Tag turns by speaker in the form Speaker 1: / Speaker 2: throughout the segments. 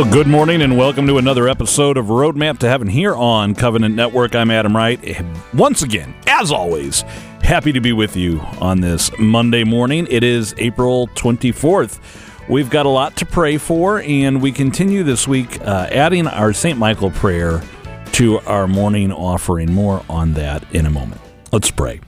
Speaker 1: Well, good morning and welcome to another episode of Roadmap to Heaven here on Covenant Network. I'm Adam Wright. Once again, as always, happy to be with you on this Monday morning. It is April 24th. We've got a lot to pray for, and we continue this week uh, adding our St. Michael prayer to our morning offering. More on that in a moment. Let's pray.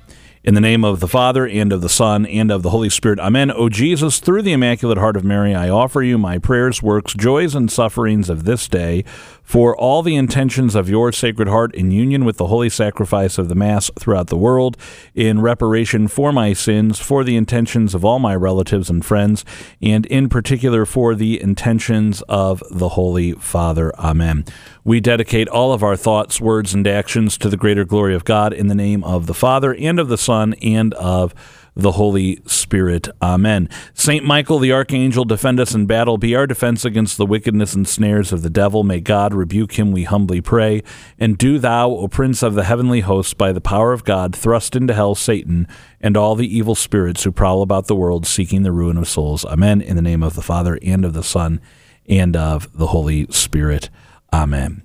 Speaker 1: In the name of the Father, and of the Son, and of the Holy Spirit. Amen. O Jesus, through the Immaculate Heart of Mary, I offer you my prayers, works, joys, and sufferings of this day for all the intentions of your Sacred Heart in union with the holy sacrifice of the Mass throughout the world, in reparation for my sins, for the intentions of all my relatives and friends, and in particular for the intentions of the Holy Father. Amen. We dedicate all of our thoughts, words, and actions to the greater glory of God in the name of the Father, and of the Son, and of the Holy Spirit. Amen. Saint Michael the Archangel, defend us in battle. Be our defense against the wickedness and snares of the devil. May God rebuke him, we humbly pray. And do thou, O Prince of the heavenly hosts, by the power of God, thrust into hell Satan and all the evil spirits who prowl about the world seeking the ruin of souls. Amen. In the name of the Father, and of the Son, and of the Holy Spirit. Amen.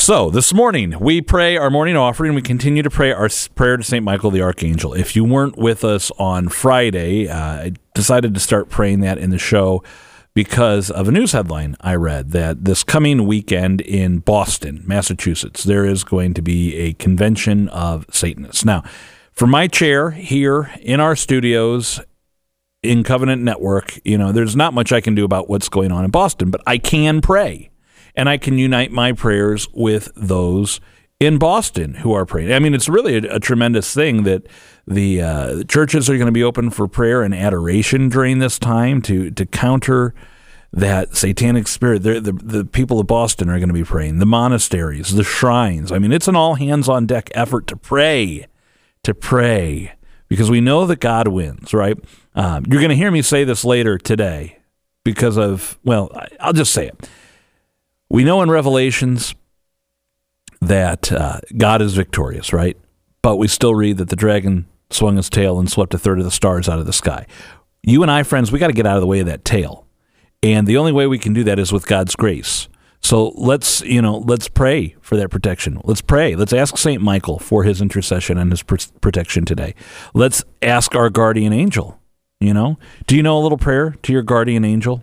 Speaker 1: So, this morning, we pray our morning offering. We continue to pray our prayer to St. Michael the Archangel. If you weren't with us on Friday, uh, I decided to start praying that in the show because of a news headline I read that this coming weekend in Boston, Massachusetts, there is going to be a convention of Satanists. Now, from my chair here in our studios in Covenant Network, you know, there's not much I can do about what's going on in Boston, but I can pray and I can unite my prayers with those in Boston who are praying. I mean, it's really a, a tremendous thing that the, uh, churches are going to be open for prayer and adoration during this time to to counter that satanic spirit. The, the, the people of Boston are going to be praying. The monasteries, the shrines. I mean, it's an all hands on deck effort to pray, to pray, because we know that God wins. Right? Um, you're going to hear me say this later today because of well, I'll just say it we know in Revelations that uh, God is victorious, right? But we still read that the dragon swung his tail and swept a third of the stars out of the sky. You and I, friends, we got to get out of the way of that tail. And the only way we can do that is with God's grace. So let's, you know, let's pray for that protection. Let's pray. Let's ask St. Michael for his intercession and his pr- protection today. Let's ask our guardian angel, you know. Do you know a little prayer to your guardian angel?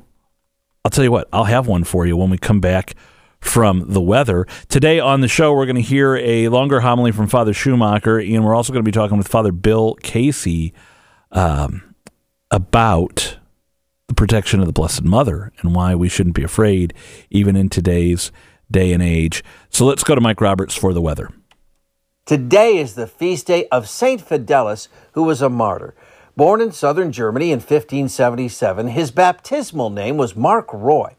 Speaker 1: I'll tell you what, I'll have one for you when we come back from the weather. Today on the show, we're going to hear a longer homily from Father Schumacher, and we're also going to be talking with Father Bill Casey um, about the protection of the Blessed Mother and why we shouldn't be afraid, even in today's day and age. So let's go to Mike Roberts for the weather.
Speaker 2: Today is the feast day of Saint Fidelis, who was a martyr. Born in southern Germany in 1577, his baptismal name was Mark Roy.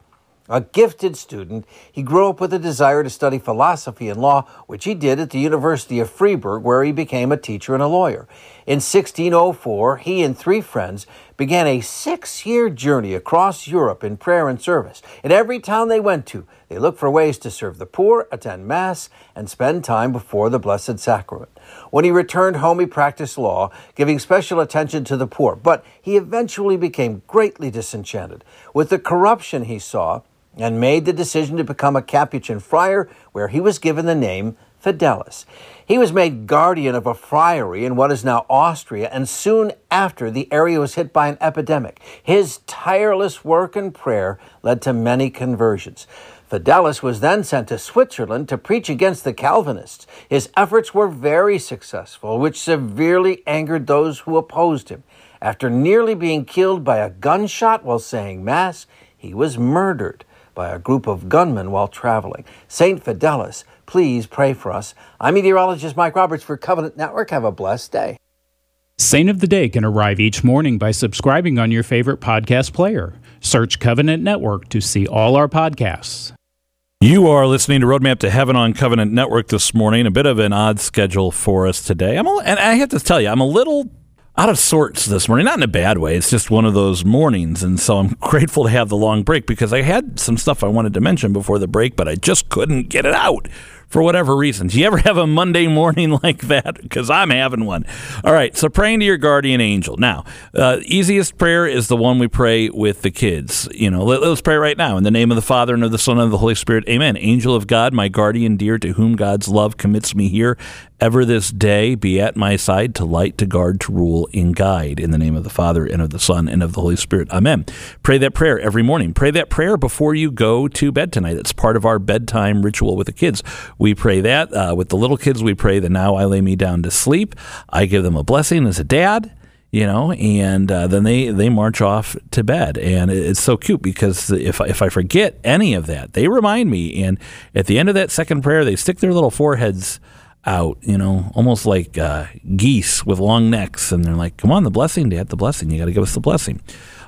Speaker 2: A gifted student, he grew up with a desire to study philosophy and law, which he did at the University of Freiburg, where he became a teacher and a lawyer. In 1604, he and three friends began a six year journey across Europe in prayer and service. In every town they went to, they looked for ways to serve the poor, attend Mass, and spend time before the Blessed Sacrament. When he returned home, he practiced law, giving special attention to the poor, but he eventually became greatly disenchanted with the corruption he saw and made the decision to become a Capuchin friar, where he was given the name Fidelis. He was made guardian of a friary in what is now Austria, and soon after, the area was hit by an epidemic. His tireless work and prayer led to many conversions. Fidelis was then sent to Switzerland to preach against the Calvinists. His efforts were very successful, which severely angered those who opposed him. After nearly being killed by a gunshot while saying Mass, he was murdered by a group of gunmen while traveling. St. Fidelis, please pray for us. I'm meteorologist Mike Roberts for Covenant Network. Have a blessed day.
Speaker 3: Saint of the Day can arrive each morning by subscribing on your favorite podcast player. Search Covenant Network to see all our podcasts.
Speaker 1: You are listening to Roadmap to Heaven on Covenant Network this morning. A bit of an odd schedule for us today. I'm a, and I have to tell you, I'm a little out of sorts this morning. Not in a bad way. It's just one of those mornings. And so I'm grateful to have the long break because I had some stuff I wanted to mention before the break, but I just couldn't get it out for whatever reason. Do you ever have a Monday morning like that? Because I'm having one. All right, so praying to your guardian angel. Now, uh, easiest prayer is the one we pray with the kids. You know, let, us pray right now in the name of the Father and of the Son and of the Holy Spirit. Amen. Angel of God, my guardian dear, to whom God's love commits me here, ever this day be at my side to light, to guard, to rule, and guide. In the name of the Father and of the Son and of the Holy Spirit. Amen. Pray that prayer every morning. Pray that prayer before you go to bed tonight. It's part of our bedtime ritual with the kids. We pray that. Uh, with the little kids, we pray that now I lay me down to sleep. I give them a blessing as a dad you know, and uh, then they, they march off to bed. And it's so cute because if, if I forget any of that, they remind me. And at the end of that second prayer, they stick their little foreheads out, you know, almost like uh, geese with long necks. And they're like, come on, the blessing, Dad, the blessing. You got to give us the blessing.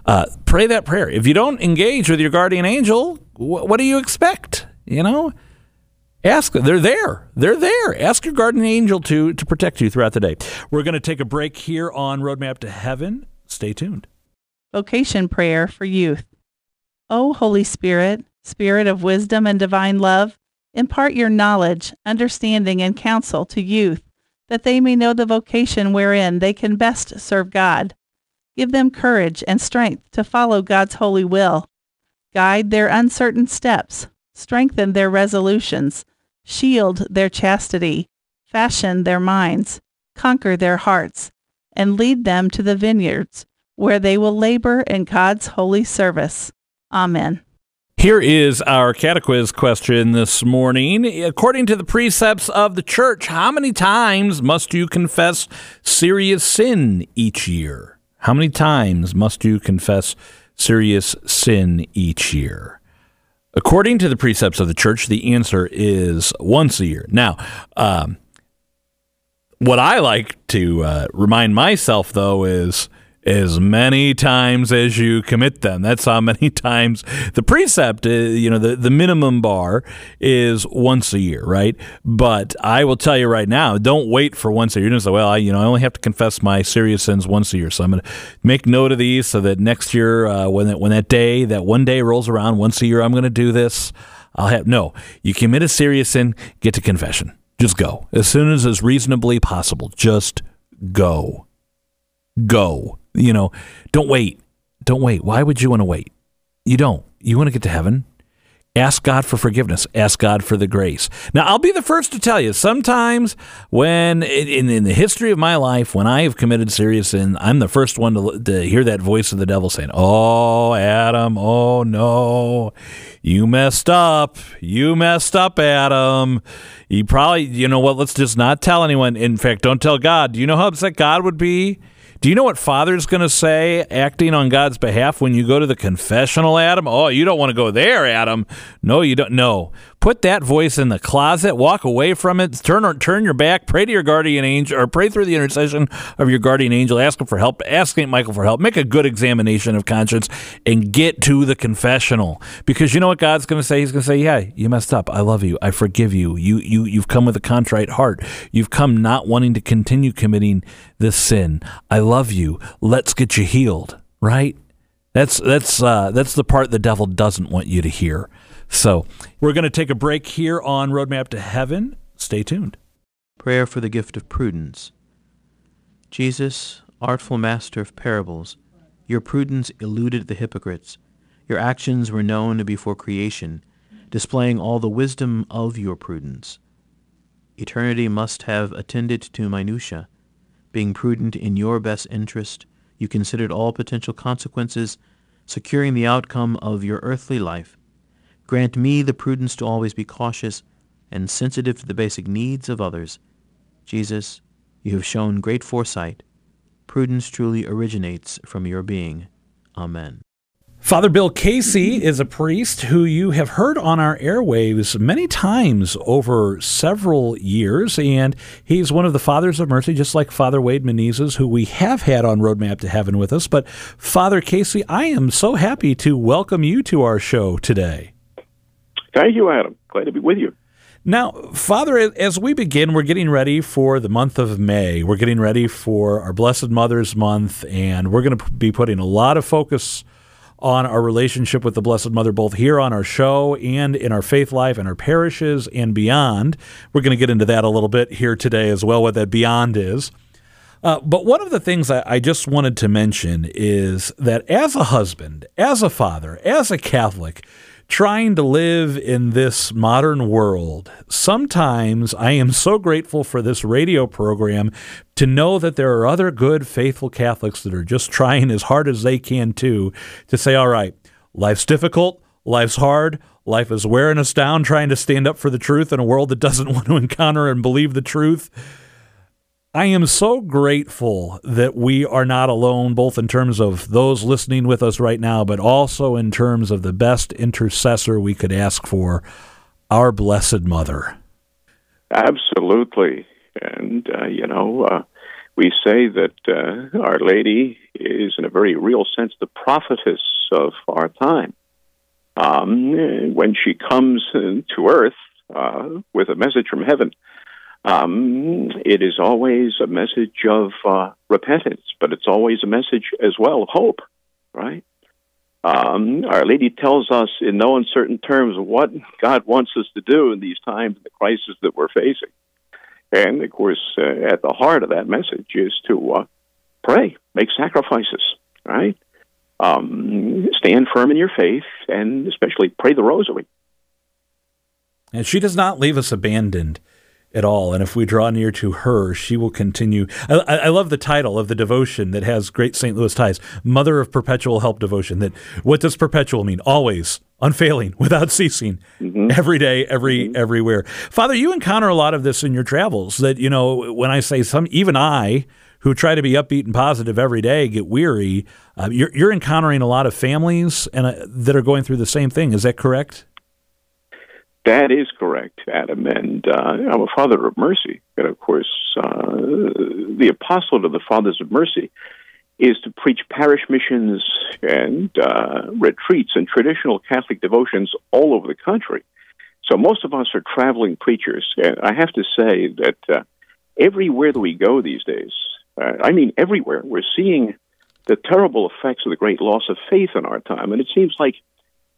Speaker 1: Uh, pray that prayer. If you don't engage with your guardian angel, wh- what do you expect? You know, ask. They're there. They're there. Ask your guardian angel to to protect you throughout the day. We're going to take a break here on Roadmap to Heaven. Stay tuned.
Speaker 4: Vocation prayer for youth. O Holy Spirit, Spirit of wisdom and divine love Impart your knowledge, understanding, and counsel to youth, that they may know the vocation wherein they can best serve God. Give them courage and strength to follow God's holy will. Guide their uncertain steps, strengthen their resolutions, shield their chastity, fashion their minds, conquer their hearts, and lead them to the vineyards, where they will labor in God's holy service. Amen.
Speaker 1: Here is our catequiz question this morning. According to the precepts of the church, how many times must you confess serious sin each year? How many times must you confess serious sin each year? According to the precepts of the church, the answer is once a year. Now, um, what I like to uh, remind myself, though, is as many times as you commit them. That's how many times the precept, uh, you know, the, the minimum bar is once a year, right? But I will tell you right now, don't wait for once a year. You say, well, I, you know, I only have to confess my serious sins once a year. So I'm going to make note of these so that next year, uh, when, that, when that day, that one day rolls around, once a year, I'm going to do this. I'll have, no, you commit a serious sin, get to confession. Just go. As soon as is reasonably possible, just go. Go you know, don't wait. Don't wait. Why would you want to wait? You don't. You want to get to heaven. Ask God for forgiveness. Ask God for the grace. Now, I'll be the first to tell you, sometimes when, in, in the history of my life, when I have committed serious sin, I'm the first one to, to hear that voice of the devil saying, Oh, Adam, oh no, you messed up. You messed up, Adam. You probably, you know what, let's just not tell anyone. In fact, don't tell God. Do you know how upset God would be do you know what Father's going to say acting on God's behalf when you go to the confessional, Adam? Oh, you don't want to go there, Adam. No, you don't. No. Put that voice in the closet, walk away from it, turn or turn your back, pray to your guardian angel, or pray through the intercession of your guardian angel, ask him for help, ask St. Michael for help, make a good examination of conscience, and get to the confessional. Because you know what God's going to say? He's going to say, Yeah, you messed up. I love you. I forgive you. You you you've come with a contrite heart. You've come not wanting to continue committing this sin. I love you. Let's get you healed. Right? That's that's uh, that's the part the devil doesn't want you to hear. So we're going to take a break here on Roadmap to Heaven. Stay tuned.
Speaker 5: Prayer for the gift of prudence. Jesus, artful master of parables, your prudence eluded the hypocrites. Your actions were known before creation, displaying all the wisdom of your prudence. Eternity must have attended to minutia. Being prudent in your best interest, you considered all potential consequences, securing the outcome of your earthly life Grant me the prudence to always be cautious and sensitive to the basic needs of others. Jesus, you have shown great foresight. Prudence truly originates from your being. Amen.
Speaker 1: Father Bill Casey is a priest who you have heard on our airwaves many times over several years, and he's one of the Fathers of Mercy, just like Father Wade Menezes, who we have had on Roadmap to Heaven with us. But Father Casey, I am so happy to welcome you to our show today.
Speaker 6: Thank you, Adam. Glad to be with you.
Speaker 1: Now, Father, as we begin, we're getting ready for the month of May. We're getting ready for our Blessed Mother's Month, and we're going to be putting a lot of focus on our relationship with the Blessed Mother, both here on our show and in our faith life and our parishes and beyond. We're going to get into that a little bit here today as well, what that beyond is. Uh, but one of the things I, I just wanted to mention is that as a husband, as a father, as a Catholic, trying to live in this modern world, sometimes I am so grateful for this radio program to know that there are other good, faithful Catholics that are just trying as hard as they can too to say, all right, life's difficult, life's hard, life is wearing us down trying to stand up for the truth in a world that doesn't want to encounter and believe the truth. I am so grateful that we are not alone, both in terms of those listening with us right now, but also in terms of the best intercessor we could ask for, our Blessed Mother.
Speaker 6: Absolutely. And, uh, you know, uh, we say that uh, Our Lady is, in a very real sense, the prophetess of our time. Um, when she comes to earth uh, with a message from heaven, um, it is always a message of uh, repentance, but it's always a message as well of hope, right? Um, Our Lady tells us in no uncertain terms what God wants us to do in these times, the crisis that we're facing. And of course, uh, at the heart of that message is to uh, pray, make sacrifices, right? Um, stand firm in your faith, and especially pray the rosary.
Speaker 1: And she does not leave us abandoned at all. And if we draw near to her, she will continue. I, I, love the title of the devotion that has great St. Louis ties Mother of Perpetual Help Devotion. That What does perpetual mean? Always, unfailing, without ceasing, mm-hmm. every day, every mm-hmm. everywhere. Father, you encounter a lot of this in your travels. That, you know, when I say some, even I, who try to be upbeat and positive every day get weary. Uh, you're, you're, encountering a lot of families and uh, that are going through the same thing. Is that correct?
Speaker 6: That is correct, Adam. And uh, I'm a father of mercy. And of course, uh, the apostle of the Fathers of Mercy is to preach parish missions and uh, retreats and traditional Catholic devotions all over the country. So most of us are traveling preachers. And I have to say that uh, everywhere that we go these days, uh, I mean everywhere, we're seeing the terrible effects of the great loss of faith in our time. And it seems like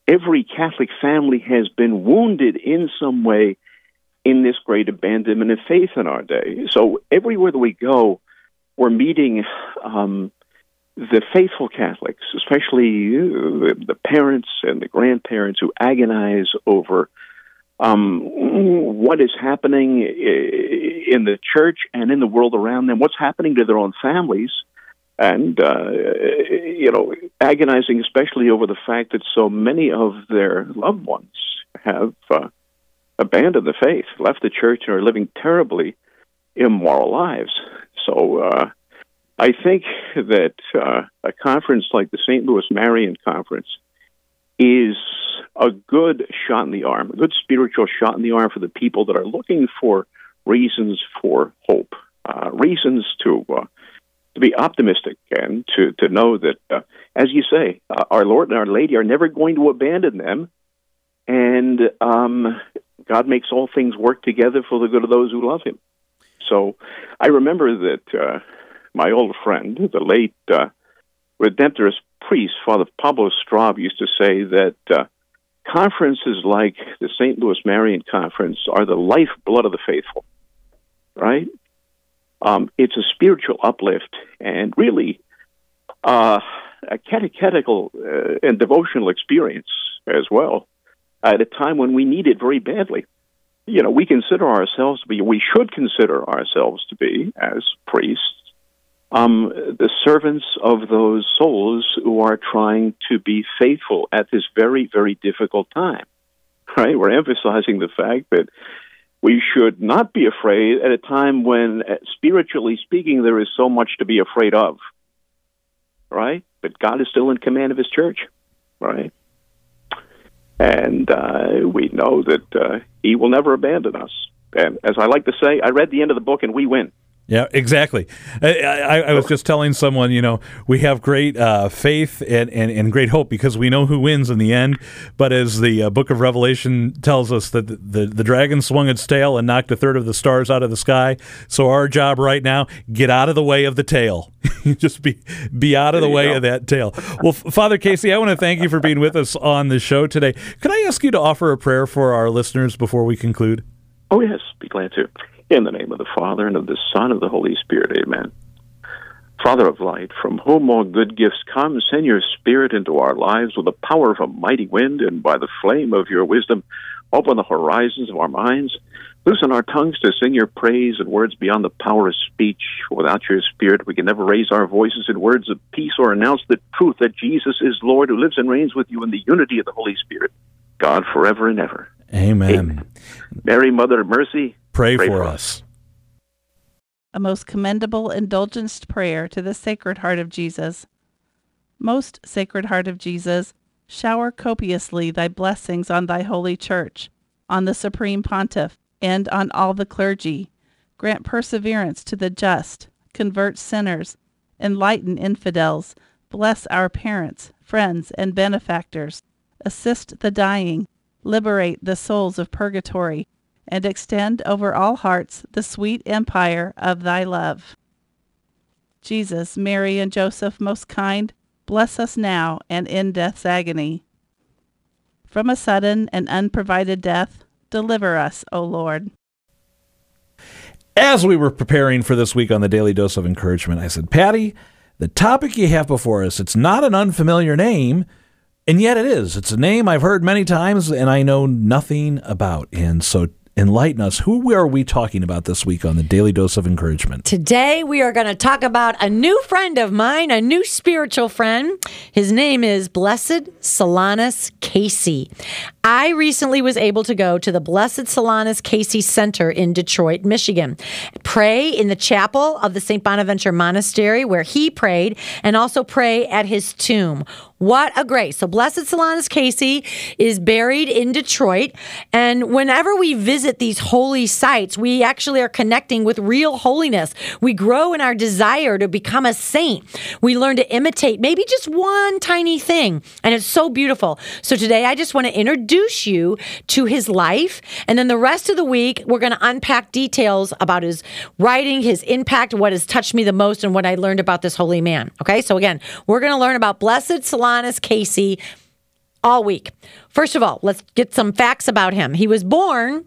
Speaker 6: every Catholic family has been wounded in some way in this great abandonment of faith in our day. So everywhere that we go, we're meeting um, the faithful Catholics, especially the, the, parents and the grandparents who agonize over um, what is happening in the church and in the world around them, what's happening to their own families and uh, you know, agonizing especially over the fact that so many of their loved ones have uh, abandoned the faith, left the church, and are living terribly immoral lives. So uh, I think that uh, a conference like the St. Louis Marian Conference is a good shot in the arm, a good spiritual shot in the arm for the people that are looking for reasons for hope, uh, reasons to uh, to be optimistic and to, to know that, uh, as you say, uh, our Lord and our Lady are never going to abandon them. And um, God makes all things work together for the good of those who love Him. So I remember that uh, my old friend, the late uh, Redemptorist priest, Father Pablo Straub, used to say that uh, conferences like the St. Louis Marian Conference are the lifeblood of the faithful, right? Um, it's a spiritual uplift and really uh, a catechetical uh, and devotional experience as well at a time when we need it very badly. You know, we consider ourselves to be, we should consider ourselves to be, as priests, um, the servants of those souls who are trying to be faithful at this very, very difficult time. Right? We're emphasizing the fact that we should not be afraid at a time when, uh, spiritually speaking, there is so much to be afraid of. Right? But God is still in command of His church. Right? And uh, we know that uh, He will never abandon us. And as I like to say, I read the end of the book and we win.
Speaker 1: Yeah, exactly. I, I, I, was just telling someone, you know, we have great uh, faith and, and, and, great hope because we know who wins in the end. But as the uh, book of Revelation tells us that the, the, the, dragon swung its tail and knocked a third of the stars out of the sky. So our job right now, get out of the way of the tail. just be, be out of the way go. of that tail. Well, Father Casey, I want to thank you for being with us on the show today. Could I ask you to offer a prayer for our listeners before we conclude?
Speaker 6: Oh, yes, be glad to. In the name of the Father, and of the Son, and of the Holy Spirit, amen. Father of light, from whom all good gifts come, send your Spirit into our lives with the power of a mighty wind, and by the flame of your wisdom, open the horizons of our minds. Loosen our tongues to sing your praise and words beyond the power of speech. Without your Spirit, we can never raise our voices in words of peace or announce the truth that Jesus is Lord, who lives and reigns with you in the unity of the Holy Spirit, God forever and ever.
Speaker 1: Amen. Amen.
Speaker 6: Mary, Mother of Mercy,
Speaker 1: Pray, Pray for, for us.
Speaker 4: A most commendable indulgenced prayer to the Sacred Heart of Jesus. Most Sacred Heart of Jesus, shower copiously thy blessings on thy holy church, on the Supreme Pontiff, and on all the clergy. Grant perseverance to the just, convert sinners, enlighten infidels, bless our parents, friends, and benefactors, assist the dying, liberate the souls of purgatory, and extend over all hearts the sweet empire of thy love. Jesus, Mary, and Joseph, most kind, bless us now and in death's agony. From a sudden and unprovided death, deliver us, O Lord.
Speaker 1: As we were preparing for this week on the Daily Dose of Encouragement, I said, Patty, the topic you have before us, it's not an unfamiliar name, and yet it is. It's a name I've heard many times and I know nothing about. And so enlighten us. Who are we talking about this week on the Daily Dose of Encouragement?
Speaker 7: Today, we are going to talk about a new friend of mine, a new spiritual friend. His name is Blessed Solanus Casey. I recently was able to go to the Blessed Solanus Casey Center in Detroit, Michigan, pray in the chapel of the St. Bonaventure Monastery where he prayed, and also pray at his tomb. What a grace. So, Blessed Solanus Casey is buried in Detroit. And whenever we visit these holy sites, we actually are connecting with real holiness. We grow in our desire to become a saint. We learn to imitate maybe just one tiny thing. And it's so beautiful. So, today I just want to introduce you to his life. And then the rest of the week, we're going to unpack details about his writing, his impact, what has touched me the most, and what I learned about this holy man. Okay. So, again, we're going to learn about Blessed Solanus. Solanus Casey all week. First of all, let's get some facts about him. He was born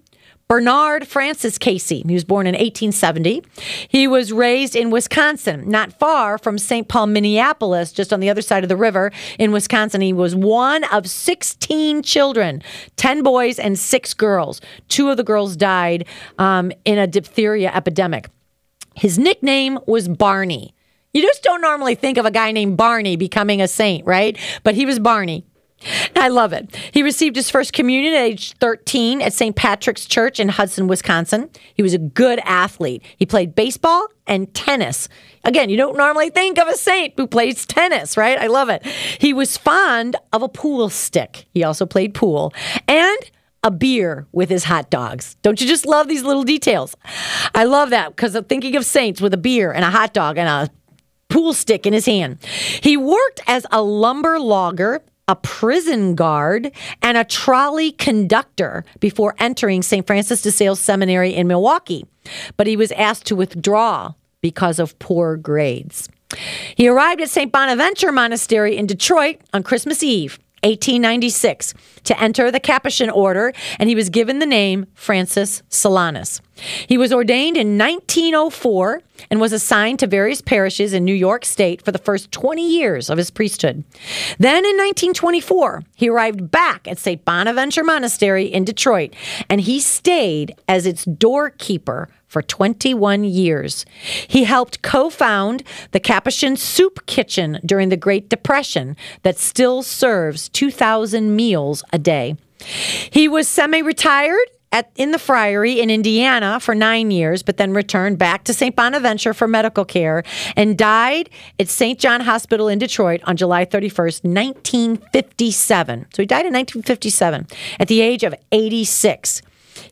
Speaker 7: Bernard Francis Casey. He was born in 1870. He was raised in Wisconsin, not far from St. Paul, Minneapolis, just on the other side of the river in Wisconsin. He was one of 16 children 10 boys and six girls. Two of the girls died um, in a diphtheria epidemic. His nickname was Barney. You just don't normally think of a guy named Barney becoming a saint, right? But he was Barney. I love it. He received his first communion at age 13 at St. Patrick's Church in Hudson, Wisconsin. He was a good athlete. He played baseball and tennis. Again, you don't normally think of a saint who plays tennis, right? I love it. He was fond of a pool stick. He also played pool and a beer with his hot dogs. Don't you just love these little details? I love that because I'm thinking of saints with a beer and a hot dog and a pool stick in his hand. He worked as a lumber logger, a prison guard, and a trolley conductor before entering St. Francis de Sales Seminary in Milwaukee. But he was asked to withdraw because of poor grades. He arrived at St. Bonaventure Monastery in Detroit on Christmas Eve. 1896 to enter the Capuchin order, and he was given the name Francis Solanus. He was ordained in 1904 and was assigned to various parishes in New York State for the first 20 years of his priesthood. Then in 1924, he arrived back at St. Bonaventure Monastery in Detroit, and he stayed as its doorkeeper for 21 years. He helped co found the Capuchin Soup Kitchen during the Great Depression that still serves 2,000 meals a day. He was semi retired at, in the friary in Indiana for nine years, but then returned back to St. Bonaventure for medical care and died at St. John Hospital in Detroit on July 31st, 1957. So he died in 1957 at the age of 86.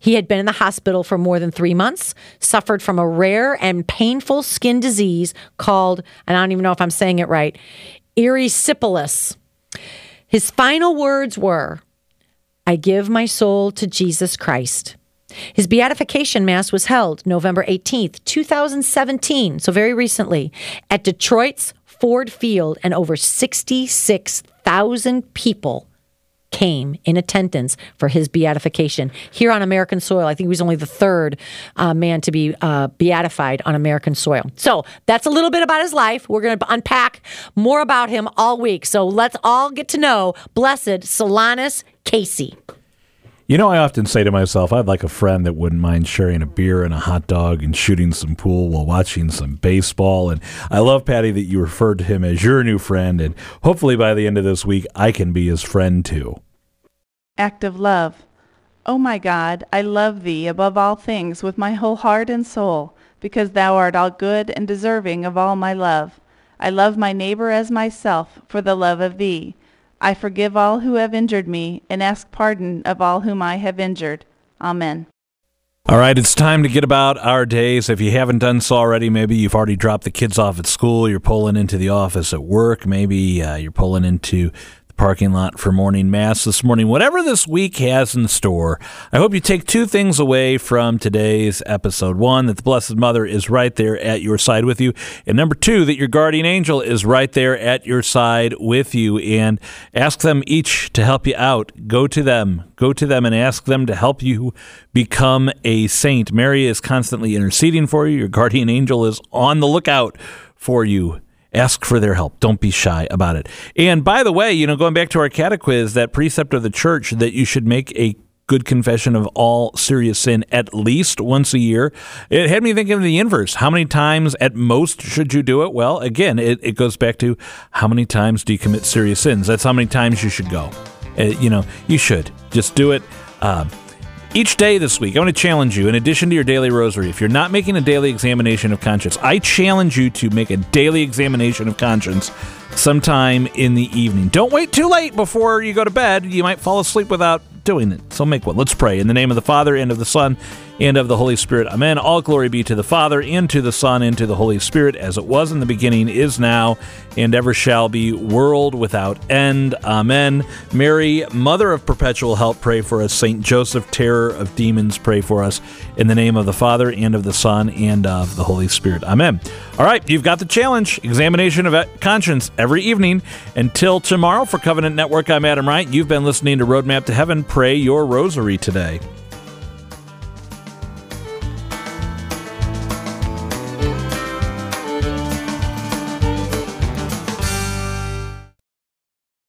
Speaker 7: He had been in the hospital for more than three months, suffered from a rare and painful skin disease called, I don't even know if I'm saying it right, erysipelas. His final words were, I give my soul to Jesus Christ. His beatification mass was held November 18th, 2017, so very recently, at Detroit's Ford Field, and over 66,000 people came in attendance for his beatification here on American soil. I think he was only the third uh, man to be uh, beatified on American soil. So that's a little bit about his life. We're going to unpack more about him all week. So let's all get to know Blessed Solanus Casey.
Speaker 1: You know, I often say to myself, I'd like a friend that wouldn't mind sharing a beer and a hot dog and shooting some pool while watching some baseball. And I love, Patty, that you referred to him as your new friend. And hopefully by the end of this week, I can be his friend too.
Speaker 4: Act of love. O my God, I love thee above all things with my whole heart and soul, because thou art all good and deserving of all my love. I love my neighbor as myself for the love of thee. I forgive all who have injured me, and ask pardon of all whom I have injured. Amen.
Speaker 1: All right, it's time to get about our days. If you haven't done so already, maybe you've already dropped the kids off at school, you're pulling into the office at work, maybe uh, you're pulling into parking lot for morning mass this morning. Whatever this week has in store, I hope you take two things away from today's episode. One, that the Blessed Mother is right there at your side with you. And number two, that your guardian angel is right there at your side with you. And ask them each to help you out. Go to them. Go to them and ask them to help you become a saint. Mary is constantly interceding for you. Your guardian angel is on the lookout for you ask for their help. Don't be shy about it. And by the way, you know, going back to our catequiz, that precept of the church that you should make a good confession of all serious sin at least once a year. It had me thinking of the inverse. How many times at most should you do it? Well, again, it, it goes back to how many times do you commit serious sins? That's how many times you should go. Uh, you know, you should just do it. Uh, each day this week, I want to challenge you, in addition to your daily rosary, if you're not making a daily examination of conscience, I challenge you to make a daily examination of conscience sometime in the evening. Don't wait too late before you go to bed. You might fall asleep without doing it. So make one. Let's pray. In the name of the Father, and of the Son, and of the Holy Spirit. Amen. All glory be to the Father, and to the Son, and to the Holy Spirit, as it was in the beginning, is now, and ever shall be, world without end. Amen. Mary, Mother of perpetual help, pray for us. Saint Joseph, terror of demons, pray for us. In the name of the Father, and of the Son, and of the Holy Spirit. Amen. All right, you've got the challenge examination of conscience every evening. Until tomorrow, for Covenant Network, I'm Adam Wright. You've been listening to Roadmap to Heaven. Pray your rosary today.